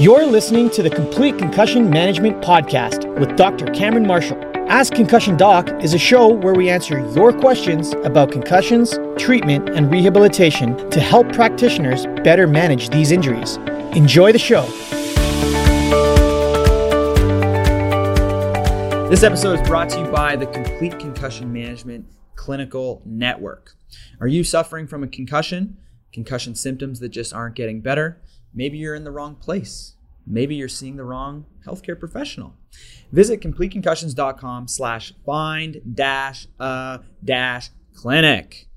You're listening to the Complete Concussion Management Podcast with Dr. Cameron Marshall. Ask Concussion Doc is a show where we answer your questions about concussions, treatment, and rehabilitation to help practitioners better manage these injuries. Enjoy the show. This episode is brought to you by the Complete Concussion Management Clinical Network. Are you suffering from a concussion? Concussion symptoms that just aren't getting better? Maybe you're in the wrong place. Maybe you're seeing the wrong healthcare professional. Visit completeconcussions.com slash find dash a dash clinic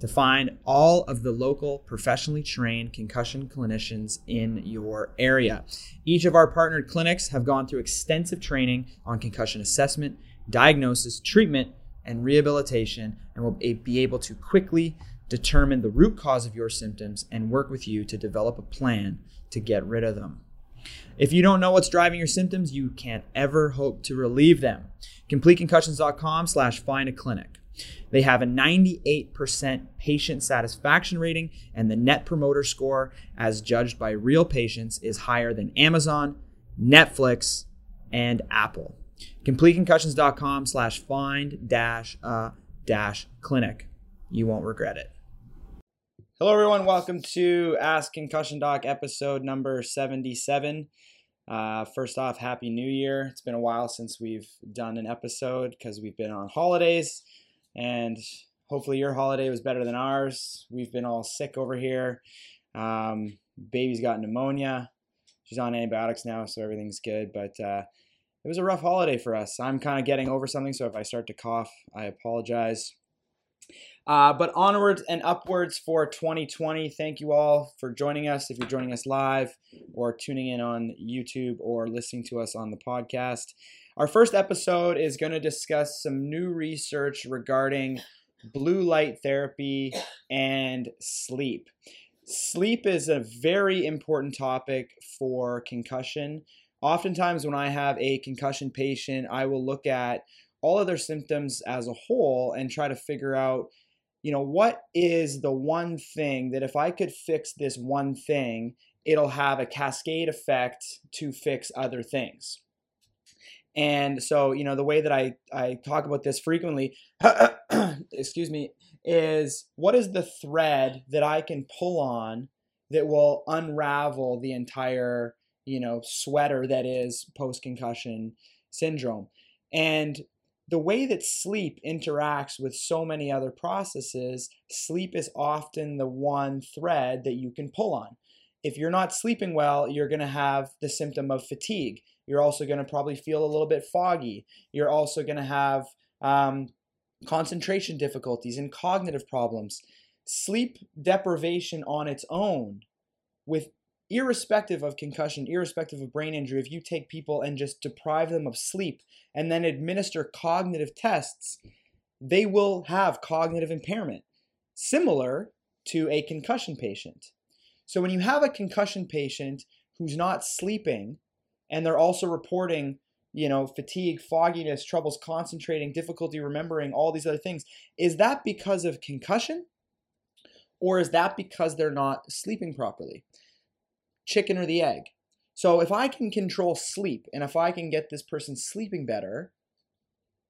to find all of the local professionally trained concussion clinicians in your area. Each of our partnered clinics have gone through extensive training on concussion assessment, diagnosis, treatment, and rehabilitation, and will be able to quickly determine the root cause of your symptoms, and work with you to develop a plan to get rid of them. If you don't know what's driving your symptoms, you can't ever hope to relieve them. CompleteConcussions.com slash find a clinic. They have a 98% patient satisfaction rating, and the net promoter score, as judged by real patients, is higher than Amazon, Netflix, and Apple. CompleteConcussions.com slash find dash a dash clinic. You won't regret it. Hello, everyone. Welcome to Ask Concussion Doc episode number 77. Uh, first off, Happy New Year. It's been a while since we've done an episode because we've been on holidays, and hopefully, your holiday was better than ours. We've been all sick over here. Um, baby's got pneumonia. She's on antibiotics now, so everything's good, but uh, it was a rough holiday for us. I'm kind of getting over something, so if I start to cough, I apologize. Uh, but onwards and upwards for 2020. Thank you all for joining us. If you're joining us live or tuning in on YouTube or listening to us on the podcast, our first episode is going to discuss some new research regarding blue light therapy and sleep. Sleep is a very important topic for concussion. Oftentimes, when I have a concussion patient, I will look at all of their symptoms as a whole and try to figure out you know, what is the one thing that if I could fix this one thing, it'll have a cascade effect to fix other things. And so, you know, the way that I, I talk about this frequently, excuse me, is what is the thread that I can pull on that will unravel the entire, you know, sweater that is post concussion syndrome. And the way that sleep interacts with so many other processes, sleep is often the one thread that you can pull on. If you're not sleeping well, you're going to have the symptom of fatigue. You're also going to probably feel a little bit foggy. You're also going to have um, concentration difficulties and cognitive problems. Sleep deprivation on its own, with irrespective of concussion, irrespective of brain injury, if you take people and just deprive them of sleep and then administer cognitive tests, they will have cognitive impairment, similar to a concussion patient. So when you have a concussion patient who's not sleeping and they're also reporting you know, fatigue, fogginess, troubles concentrating, difficulty remembering, all these other things. Is that because of concussion? Or is that because they're not sleeping properly? Chicken or the egg. So if I can control sleep and if I can get this person sleeping better,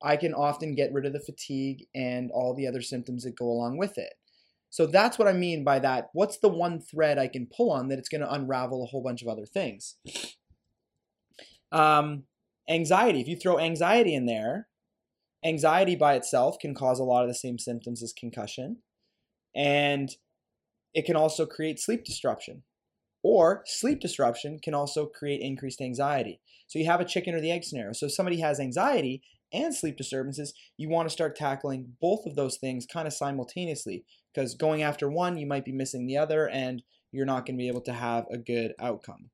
I can often get rid of the fatigue and all the other symptoms that go along with it. So that's what I mean by that. What's the one thread I can pull on that it's going to unravel a whole bunch of other things? Um, anxiety. If you throw anxiety in there, anxiety by itself can cause a lot of the same symptoms as concussion. And it can also create sleep disruption. Or sleep disruption can also create increased anxiety. So you have a chicken or the egg scenario. So if somebody has anxiety and sleep disturbances, you want to start tackling both of those things kind of simultaneously because going after one, you might be missing the other and you're not going to be able to have a good outcome.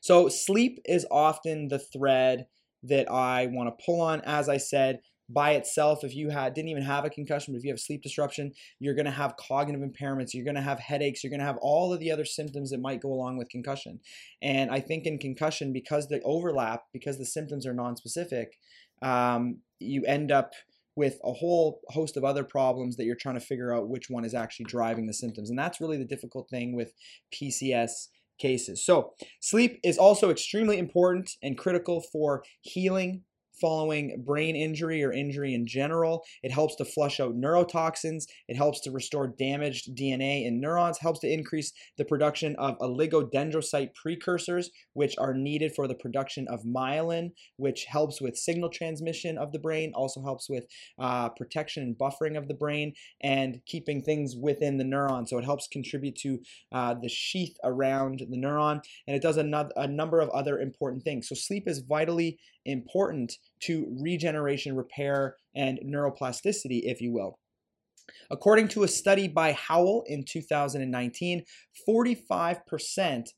So sleep is often the thread that I want to pull on. As I said, by itself if you had didn't even have a concussion but if you have sleep disruption you're going to have cognitive impairments you're going to have headaches you're going to have all of the other symptoms that might go along with concussion and i think in concussion because the overlap because the symptoms are non-specific um, you end up with a whole host of other problems that you're trying to figure out which one is actually driving the symptoms and that's really the difficult thing with pcs cases. So, sleep is also extremely important and critical for healing following brain injury or injury in general. It helps to flush out neurotoxins. It helps to restore damaged DNA in neurons, helps to increase the production of oligodendrocyte precursors, which are needed for the production of myelin, which helps with signal transmission of the brain, also helps with uh, protection and buffering of the brain, and keeping things within the neuron. So it helps contribute to uh, the sheath around the neuron, and it does another, a number of other important things. So sleep is vitally important to regeneration, repair, and neuroplasticity, if you will. According to a study by Howell in 2019, 45%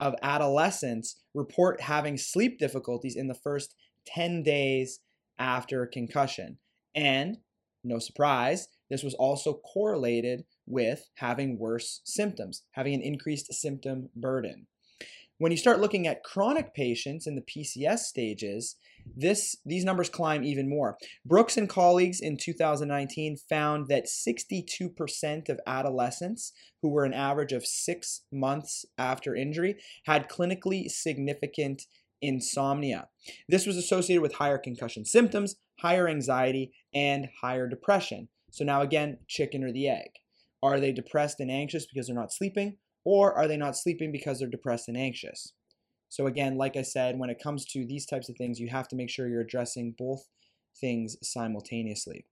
of adolescents report having sleep difficulties in the first 10 days after concussion. And no surprise, this was also correlated with having worse symptoms, having an increased symptom burden. When you start looking at chronic patients in the PCS stages, this these numbers climb even more. Brooks and colleagues in 2019 found that 62% of adolescents who were an average of 6 months after injury had clinically significant insomnia. This was associated with higher concussion symptoms, higher anxiety, and higher depression. So now again, chicken or the egg. Are they depressed and anxious because they're not sleeping? Or are they not sleeping because they're depressed and anxious? So, again, like I said, when it comes to these types of things, you have to make sure you're addressing both things simultaneously.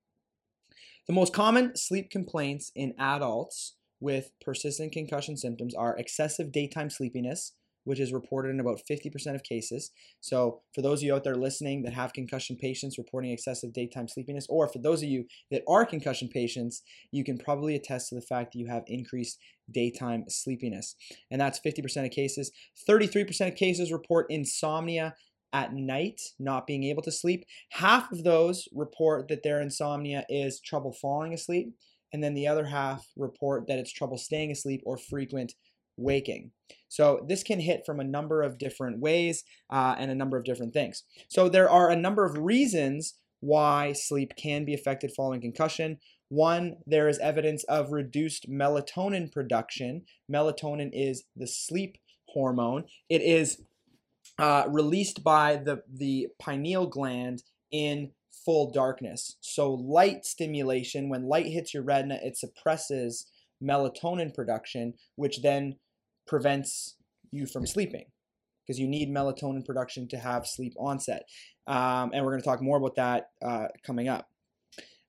The most common sleep complaints in adults with persistent concussion symptoms are excessive daytime sleepiness, which is reported in about 50% of cases. So, for those of you out there listening that have concussion patients reporting excessive daytime sleepiness, or for those of you that are concussion patients, you can probably attest to the fact that you have increased daytime sleepiness. And that's 50% of cases. 33% of cases report insomnia at night, not being able to sleep. Half of those report that their insomnia is trouble falling asleep. And then the other half report that it's trouble staying asleep or frequent waking. So this can hit from a number of different ways uh, and a number of different things. So there are a number of reasons why sleep can be affected following concussion. One, there is evidence of reduced melatonin production. Melatonin is the sleep hormone. It is uh, released by the, the pineal gland in full darkness. So light stimulation, when light hits your retina, it suppresses melatonin production, which then prevents you from sleeping because you need melatonin production to have sleep onset. Um, and we're going to talk more about that uh, coming up.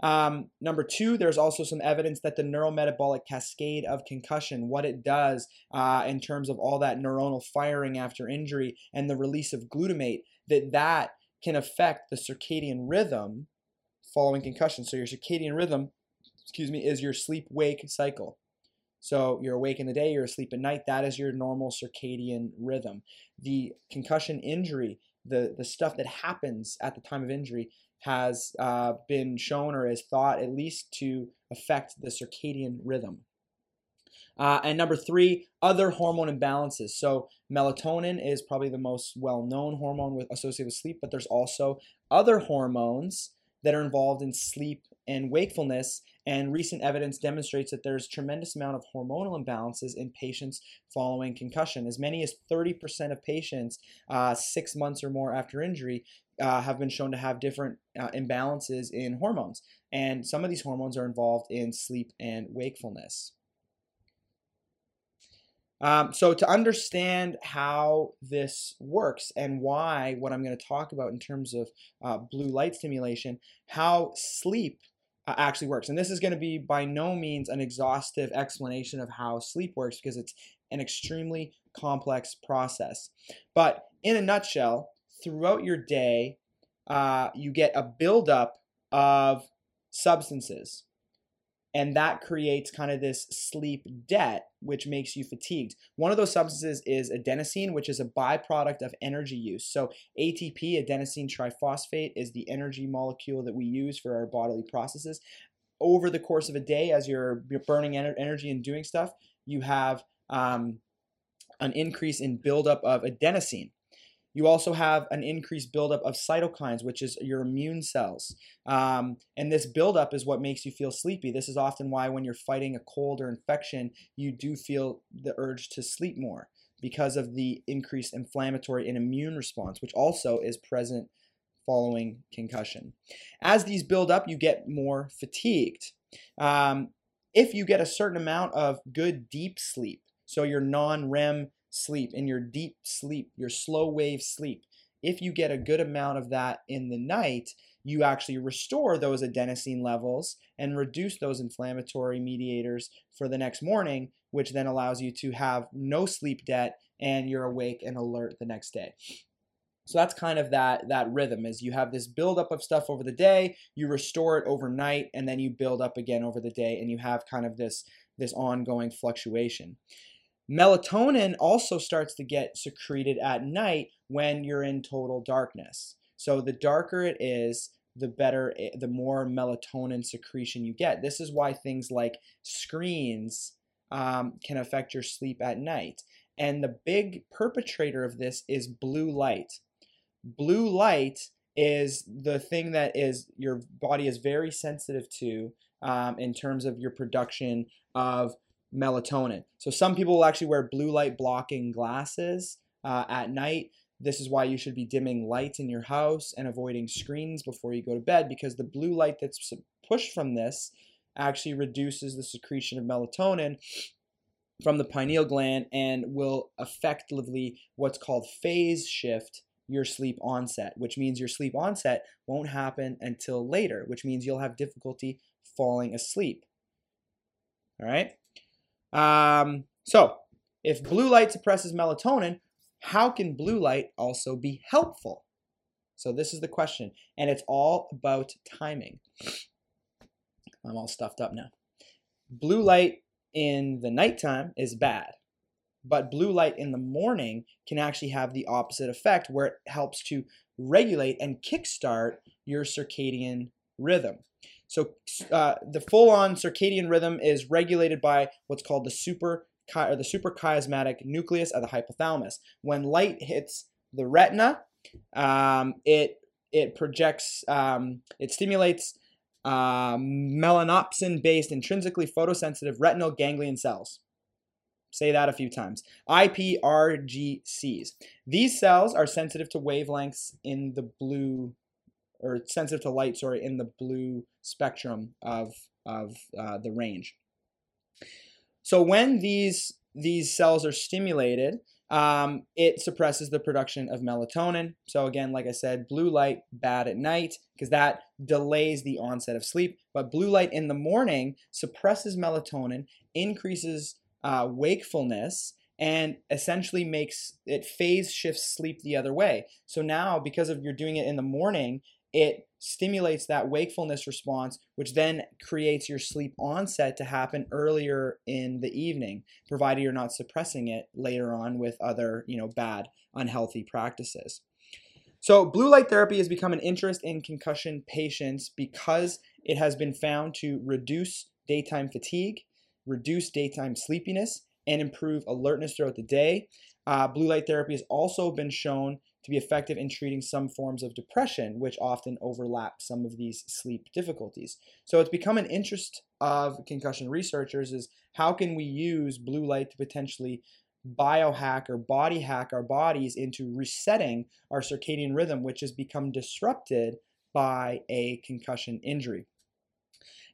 Um, number two, there's also some evidence that the neurometabolic cascade of concussion, what it does uh, in terms of all that neuronal firing after injury and the release of glutamate, that that can affect the circadian rhythm following concussion. So your circadian rhythm, excuse me, is your sleep-wake cycle. So you're awake in the day, you're asleep at night. That is your normal circadian rhythm. The concussion injury, the, the stuff that happens at the time of injury, has uh, been shown or is thought at least to affect the circadian rhythm. Uh, and number three, other hormone imbalances. So melatonin is probably the most well-known hormone with, associated with sleep, but there's also other hormones that are involved in sleep and wakefulness. And recent evidence demonstrates that there's tremendous amount of hormonal imbalances in patients following concussion. As many as 30% of patients, uh, six months or more after injury, uh, have been shown to have different uh, imbalances in hormones. And some of these hormones are involved in sleep and wakefulness. Um, so, to understand how this works and why, what I'm going to talk about in terms of uh, blue light stimulation, how sleep uh, actually works. And this is going to be by no means an exhaustive explanation of how sleep works because it's an extremely complex process. But in a nutshell, throughout your day, uh, you get a buildup of substances and that creates kind of this sleep debt which makes you fatigued. One of those substances is adenosine which is a byproduct of energy use. So atp adenosine triphosphate is the energy molecule that we use for our bodily processes. Over the course of a day as you're, burning energy and doing stuff you have um, an increase in buildup of adenosine you also have an increased buildup of cytokines, which is your immune cells. Um, and this buildup is what makes you feel sleepy. This is often why when you're fighting a cold or infection, you do feel the urge to sleep more. because of the increased inflammatory and immune response, which also is present following concussion. As these build up, you get more fatigued. Um, if you get a certain amount of good deep sleep, so your non REM sleep in your deep sleep, your slow wave sleep, if you get a good amount of that in the night, you actually restore those adenosine levels and reduce those inflammatory mediators for the next morning, which then allows you to have no sleep debt and you're awake and alert the next day. So that's kind of that that rhythm is you have this buildup of stuff over the day, you restore it overnight, and then you build up again over the day, and you have kind of this this ongoing fluctuation. Melatonin also starts to get secreted at night when you're in total darkness. So the darker it is, the better, the more melatonin secretion you get. This is why things like screens um, can affect your sleep at night. And the big perpetrator of this is blue light blue light is the thing that is your body is very sensitive to um, in terms of your production of melatonin. So some people will actually wear blue light blocking glasses uh, at night. This is why you should be dimming lights in your house and avoiding screens before you go to bed because the blue light that's pushed from this actually reduces the secretion of melatonin from the pineal gland and will effectively what's called phase shift your sleep onset, which means your sleep onset won't happen until later, which means you'll have difficulty falling asleep. All right? Um, so, if blue light suppresses melatonin, how can blue light also be helpful? So, this is the question, and it's all about timing. I'm all stuffed up now. Blue light in the nighttime is bad. But blue light in the morning can actually have the opposite effect where it helps to regulate and kickstart your circadian rhythm. So uh, the full-on circadian rhythm is regulated by what's called the super or the suprachiasmatic nucleus of the hypothalamus. When light hits the retina, um, it it projects, um, it stimulates uh, melanopsin-based intrinsically photosensitive retinal ganglion cells. Say that a few times. IPRGCs. These cells are sensitive to wavelengths in the blue, or sensitive to light, sorry, in the blue spectrum of, of uh, the range. So when these, these cells are stimulated, um, it suppresses the production of melatonin. So again, like I said, blue light bad at night because that delays the onset of sleep. But blue light in the morning suppresses melatonin, increases uh, wakefulness and essentially makes it phase shifts sleep the other way. So now, because of you're doing it in the morning, it stimulates that wakefulness response, which then creates your sleep onset to happen earlier in the evening, provided you're not suppressing it later on with other, you know, bad, unhealthy practices. So, blue light therapy has become an interest in concussion patients because it has been found to reduce daytime fatigue, reduce daytime sleepiness, and improve alertness throughout the day. Uh, blue light therapy has also been shown to be effective in treating some forms of depression, which often overlap some of these sleep difficulties. So it's become an interest of concussion researchers is how can we use blue light to potentially biohack or body hack our bodies into resetting our circadian rhythm, which has become disrupted by a concussion injury.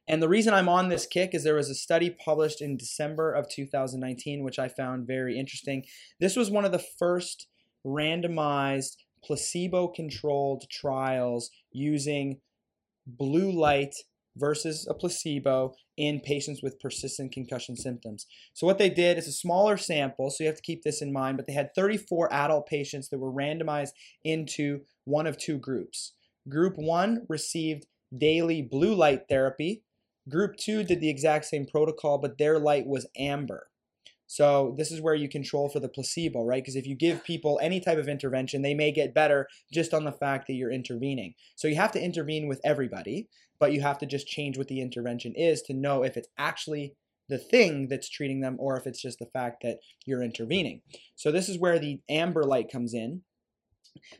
And the reason I'm on this kick is there was a study published in December of 2019, which I found very interesting. This was one of the first randomized placebo controlled trials using blue light versus a placebo in patients with persistent concussion symptoms. So what they did is a smaller sample, so you have to keep this in mind, but they had 34 adult patients that were randomized into one of two groups. Group 1 received daily blue light therapy Group two did the exact same protocol, but their light was amber. So this is where you control for the placebo, right? Because if you give people any type of intervention, they may get better just on the fact that you're intervening. So you have to intervene with everybody, but you have to just change what the intervention is to know if it's actually the thing that's treating them or if it's just the fact that you're intervening. So this is where the amber light comes in.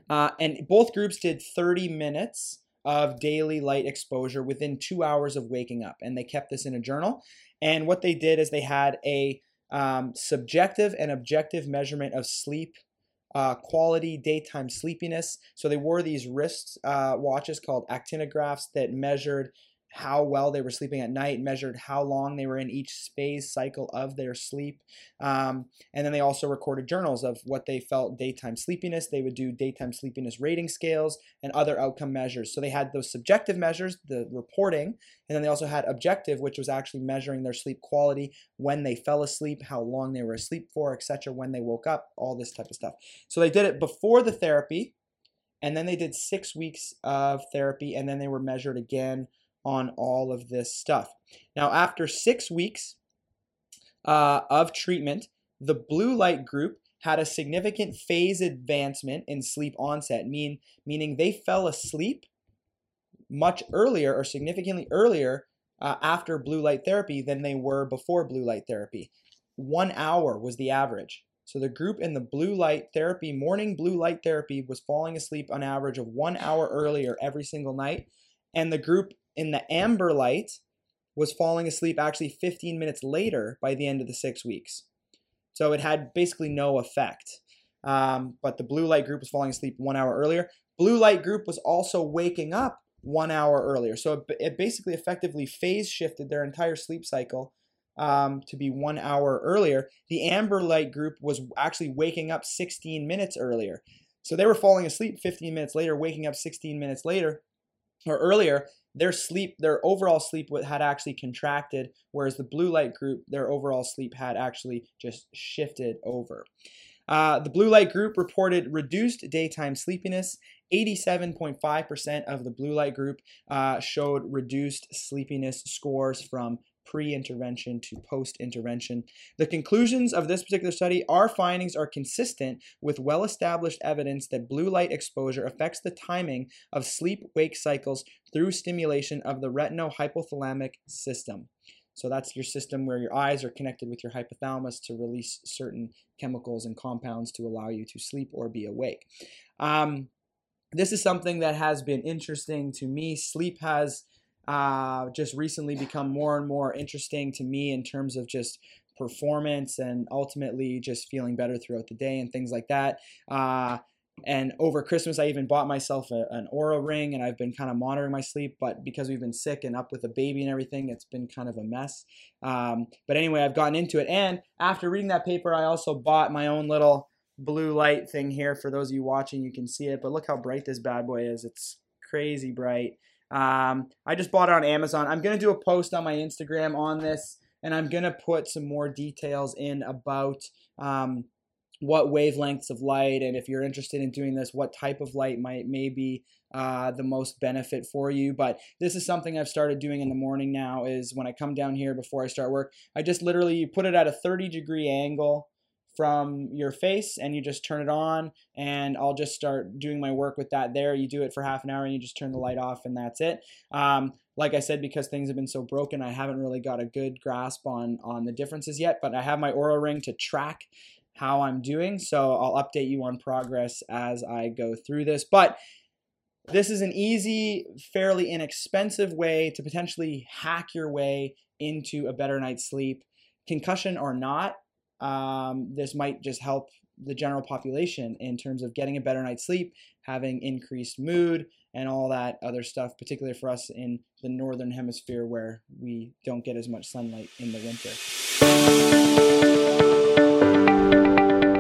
Uh, and both groups did 30 minutes of daily light exposure within two hours of waking up. And they kept this in a journal. And what they did is they had a um, subjective and objective measurement of sleep uh, quality daytime sleepiness. So they wore these wrist uh, watches called actinographs that measured how well they were sleeping at night, measured how long they were in each phase cycle of their sleep. Um, and then they also recorded journals of what they felt daytime sleepiness. They would do daytime sleepiness rating scales and other outcome measures. So they had those subjective measures, the reporting, and then they also had objective, which was actually measuring their sleep quality, when they fell asleep, how long they were asleep for, etc., when they woke up, all this type of stuff. So they did it before the therapy, and then they did six weeks of therapy, and then they were measured again on all of this stuff. Now, after six weeks uh, of treatment, the blue light group had a significant phase advancement in sleep onset, mean, meaning they fell asleep much earlier or significantly earlier uh, after blue light therapy than they were before blue light therapy. One hour was the average. So the group in the blue light therapy, morning blue light therapy, was falling asleep on average of one hour earlier every single night. And the group in the amber light was falling asleep actually 15 minutes later by the end of the six weeks. So it had basically no effect. Um, but the blue light group was falling asleep one hour earlier. Blue light group was also waking up one hour earlier. So it, it basically effectively phase shifted their entire sleep cycle um, to be one hour earlier. The amber light group was actually waking up 16 minutes earlier. So they were falling asleep 15 minutes later, waking up 16 minutes later or earlier, their sleep, their overall sleep had actually contracted, whereas the blue light group, their overall sleep had actually just shifted over. Uh, the blue light group reported reduced daytime sleepiness. 87.5% of the blue light group uh, showed reduced sleepiness scores from pre intervention to post intervention. The conclusions of this particular study, our findings are consistent with well established evidence that blue light exposure affects the timing of sleep wake cycles through stimulation of the retinohypothalamic system. So that's your system where your eyes are connected with your hypothalamus to release certain chemicals and compounds to allow you to sleep or be awake. Um, this is something that has been interesting to me. Sleep has uh, just recently become more and more interesting to me in terms of just performance and ultimately just feeling better throughout the day and things like that. Uh, and over Christmas, I even bought myself a, an Oura ring, and I've been kind of monitoring my sleep. But because we've been sick and up with a baby and everything, it's been kind of a mess. Um, but anyway, I've gotten into it. And after reading that paper, I also bought my own little blue light thing here. For those of you watching, you can see it. But look how bright this bad boy is. It's crazy bright. Um, I just bought it on Amazon. I'm going to do a post on my Instagram on this, and I'm going to put some more details in about um, what wavelengths of light, and if you're interested in doing this, what type of light might maybe uh, the most benefit for you. But this is something I've started doing in the morning now. Is when I come down here before I start work, I just literally put it at a 30 degree angle from your face and you just turn it on and I'll just start doing my work with that there. You do it for half an hour and you just turn the light off and that's it. Um, like I said, because things have been so broken, I haven't really got a good grasp on, on the differences yet, but I have my Oura ring to track how I'm doing. So I'll update you on progress as I go through this. But this is an easy, fairly inexpensive way to potentially hack your way into a better night's sleep. Concussion or not, um, this might just help the general population in terms of getting a better night's sleep, having increased mood, and all that other stuff, particularly for us in the northern hemisphere where we don't get as much sunlight in the winter.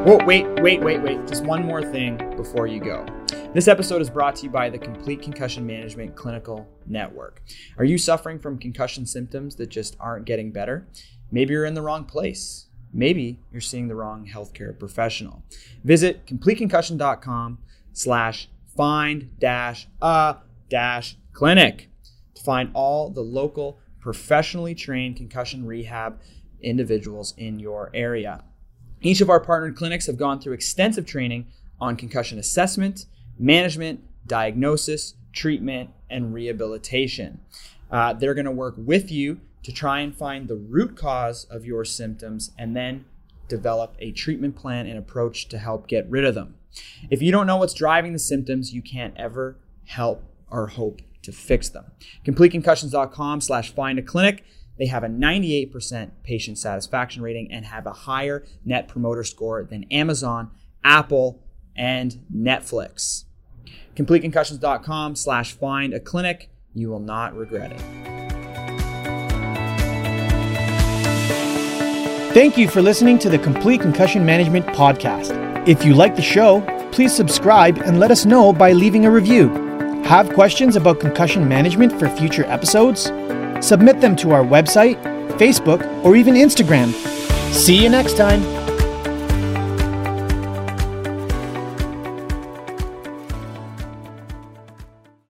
Whoa, wait, wait, wait, wait. Just one more thing before you go. This episode is brought to you by the Complete Concussion Management Clinical Network. Are you suffering from concussion symptoms that just aren't getting better? Maybe you're in the wrong place maybe you're seeing the wrong healthcare professional. Visit completeconcussion.com slash find dash a dash clinic to find all the local professionally trained concussion rehab individuals in your area. Each of our partnered clinics have gone through extensive training on concussion assessment, management, diagnosis, treatment, and rehabilitation. Uh, they're going to work with you to try and find the root cause of your symptoms and then develop a treatment plan and approach to help get rid of them. If you don't know what's driving the symptoms, you can't ever help or hope to fix them. CompleteConcussions.com slash find a clinic They have a 98% patient satisfaction rating and have a higher net promoter score than Amazon, Apple, and Netflix. CompleteConcussions.com slash find a clinic. You will not regret it. Thank you for listening to the Complete Concussion Management Podcast. If you like the show, please subscribe and let us know by leaving a review. Have questions about concussion management for future episodes? Submit them to our website, Facebook, or even Instagram. See you next time.